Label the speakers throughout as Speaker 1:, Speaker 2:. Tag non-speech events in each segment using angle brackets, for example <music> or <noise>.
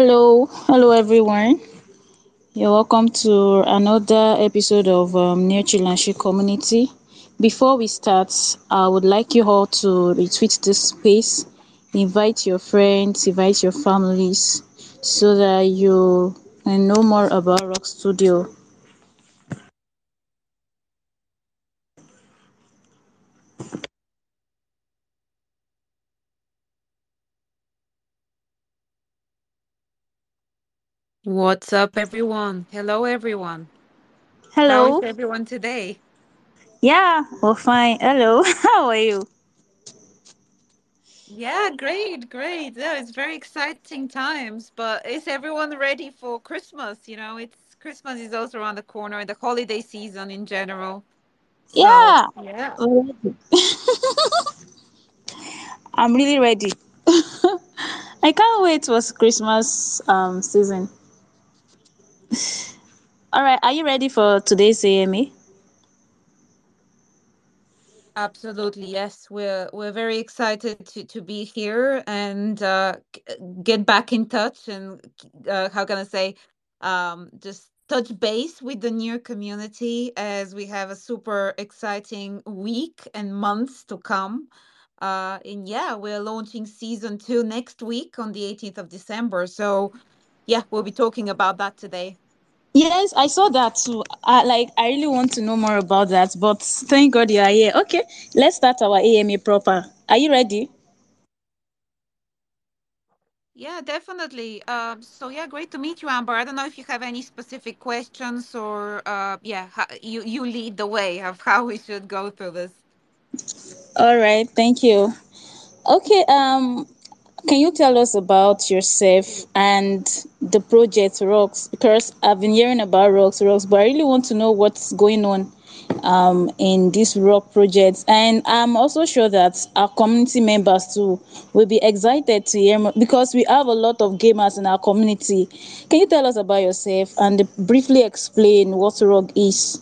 Speaker 1: Hello, hello everyone. You're welcome to another episode of um, Near Chilanshi Community. Before we start, I would like you all to retweet this space, invite your friends, invite your families, so that you know more about Rogue Studio.
Speaker 2: What's up, everyone? Hello, everyone.
Speaker 1: Hello.
Speaker 2: How is everyone today?
Speaker 1: Yeah, we're fine. Hello. <laughs> How are you?
Speaker 2: Yeah, great, great. Yeah, it's very exciting times, but is everyone ready for Christmas? You know, it's Christmas is also around the corner, the holiday season in general. So,
Speaker 1: Yeah.
Speaker 2: yeah.
Speaker 1: I'm <laughs> really ready. <laughs> I can't wait for Christmas um season. All right, are you ready for today's AMA?
Speaker 2: Absolutely, yes. We're we're very excited to to be here and uh get back in touch and uh, how can I say um just touch base with the near community as we have a super exciting week and months to come. Uh, and yeah, we're launching season two next week on the 18th of December. So yeah, we'll be talking about that today.
Speaker 1: Yes, I saw that too. I like I really want to know more about that, but thank God you are here. Okay, let's start our AMA proper. Are you ready?
Speaker 2: Yeah, definitely. Um, so yeah, great to meet you, Amber. I don't know if you have any specific questions or uh, yeah, how, you you lead the way of <laughs> how we should go through this.
Speaker 1: All right, thank you. Okay, um, can you tell us about yourself and the project Rogues? Because I've been hearing about Rogues, Rogues, but I really want to know what's going on um, in this Rogue project. And I'm also sure that our community members too will be excited to hear because we have a lot of gamers in our community. Can you tell us about yourself and briefly explain what Rogue is?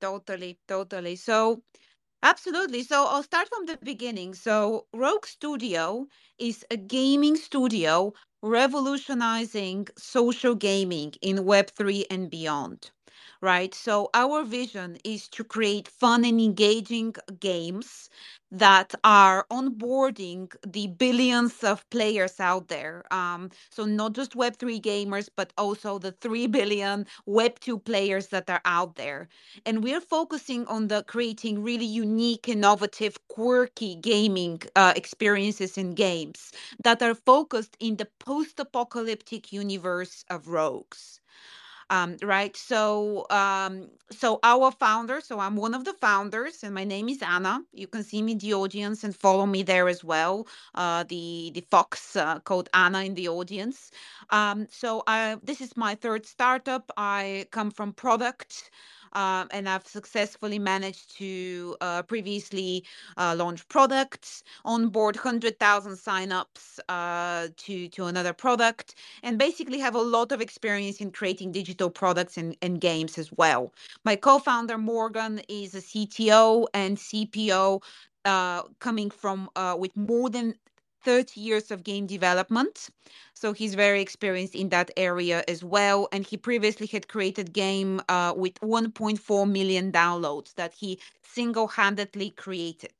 Speaker 2: Totally, totally. So Absolutely. So I'll start from the beginning. So Rogue Studio is a gaming studio revolutionizing social gaming in Web3 and beyond. Right. So our vision is to create fun and engaging games that are onboarding the billions of players out there. Um, so not just Web3 gamers, but also the 3 <laughs> billion Web2 players that are out there and we're focusing on the creating really unique innovative quirky gaming uh, experiences in games that are focused in the post-apocalyptic universe of rogues um, right so um, so our founder so i'm one of the founders and my name is anna. You can see me in the audience and follow me there as well uh, the the fox uh, called anna in the audience. Um, so I, this is my third startup. I come from product um, and I've successfully managed to uh, previously uh, launch products, onboard 100,000 signups uh, to, to another product, and basically have a lot of experience in creating digital products and, and games as well. My co founder, Morgan, is a CTO and CPO. Uh, coming from uh, with more than 30 years of game development. So he's very experienced in that area as well. And he previously had created game uh, with 1.4 million downloads that he single-handedly created.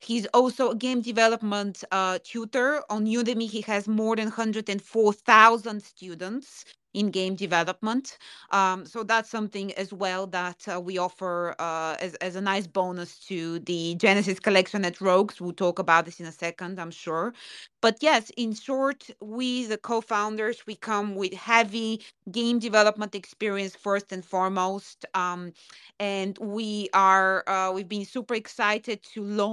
Speaker 2: He's also a game development uh, tutor on Udemy. He has more than 104,000 students in game development. Um, so that's something as well that uh, we offer uh, as, as a nice bonus to the Genesis collection at Rogues. We'll talk about this in a second, I'm sure. But yes, in short, we, the co founders, we come with heavy game development experience first and foremost. Um, and we are, uh, we've been super excited to launch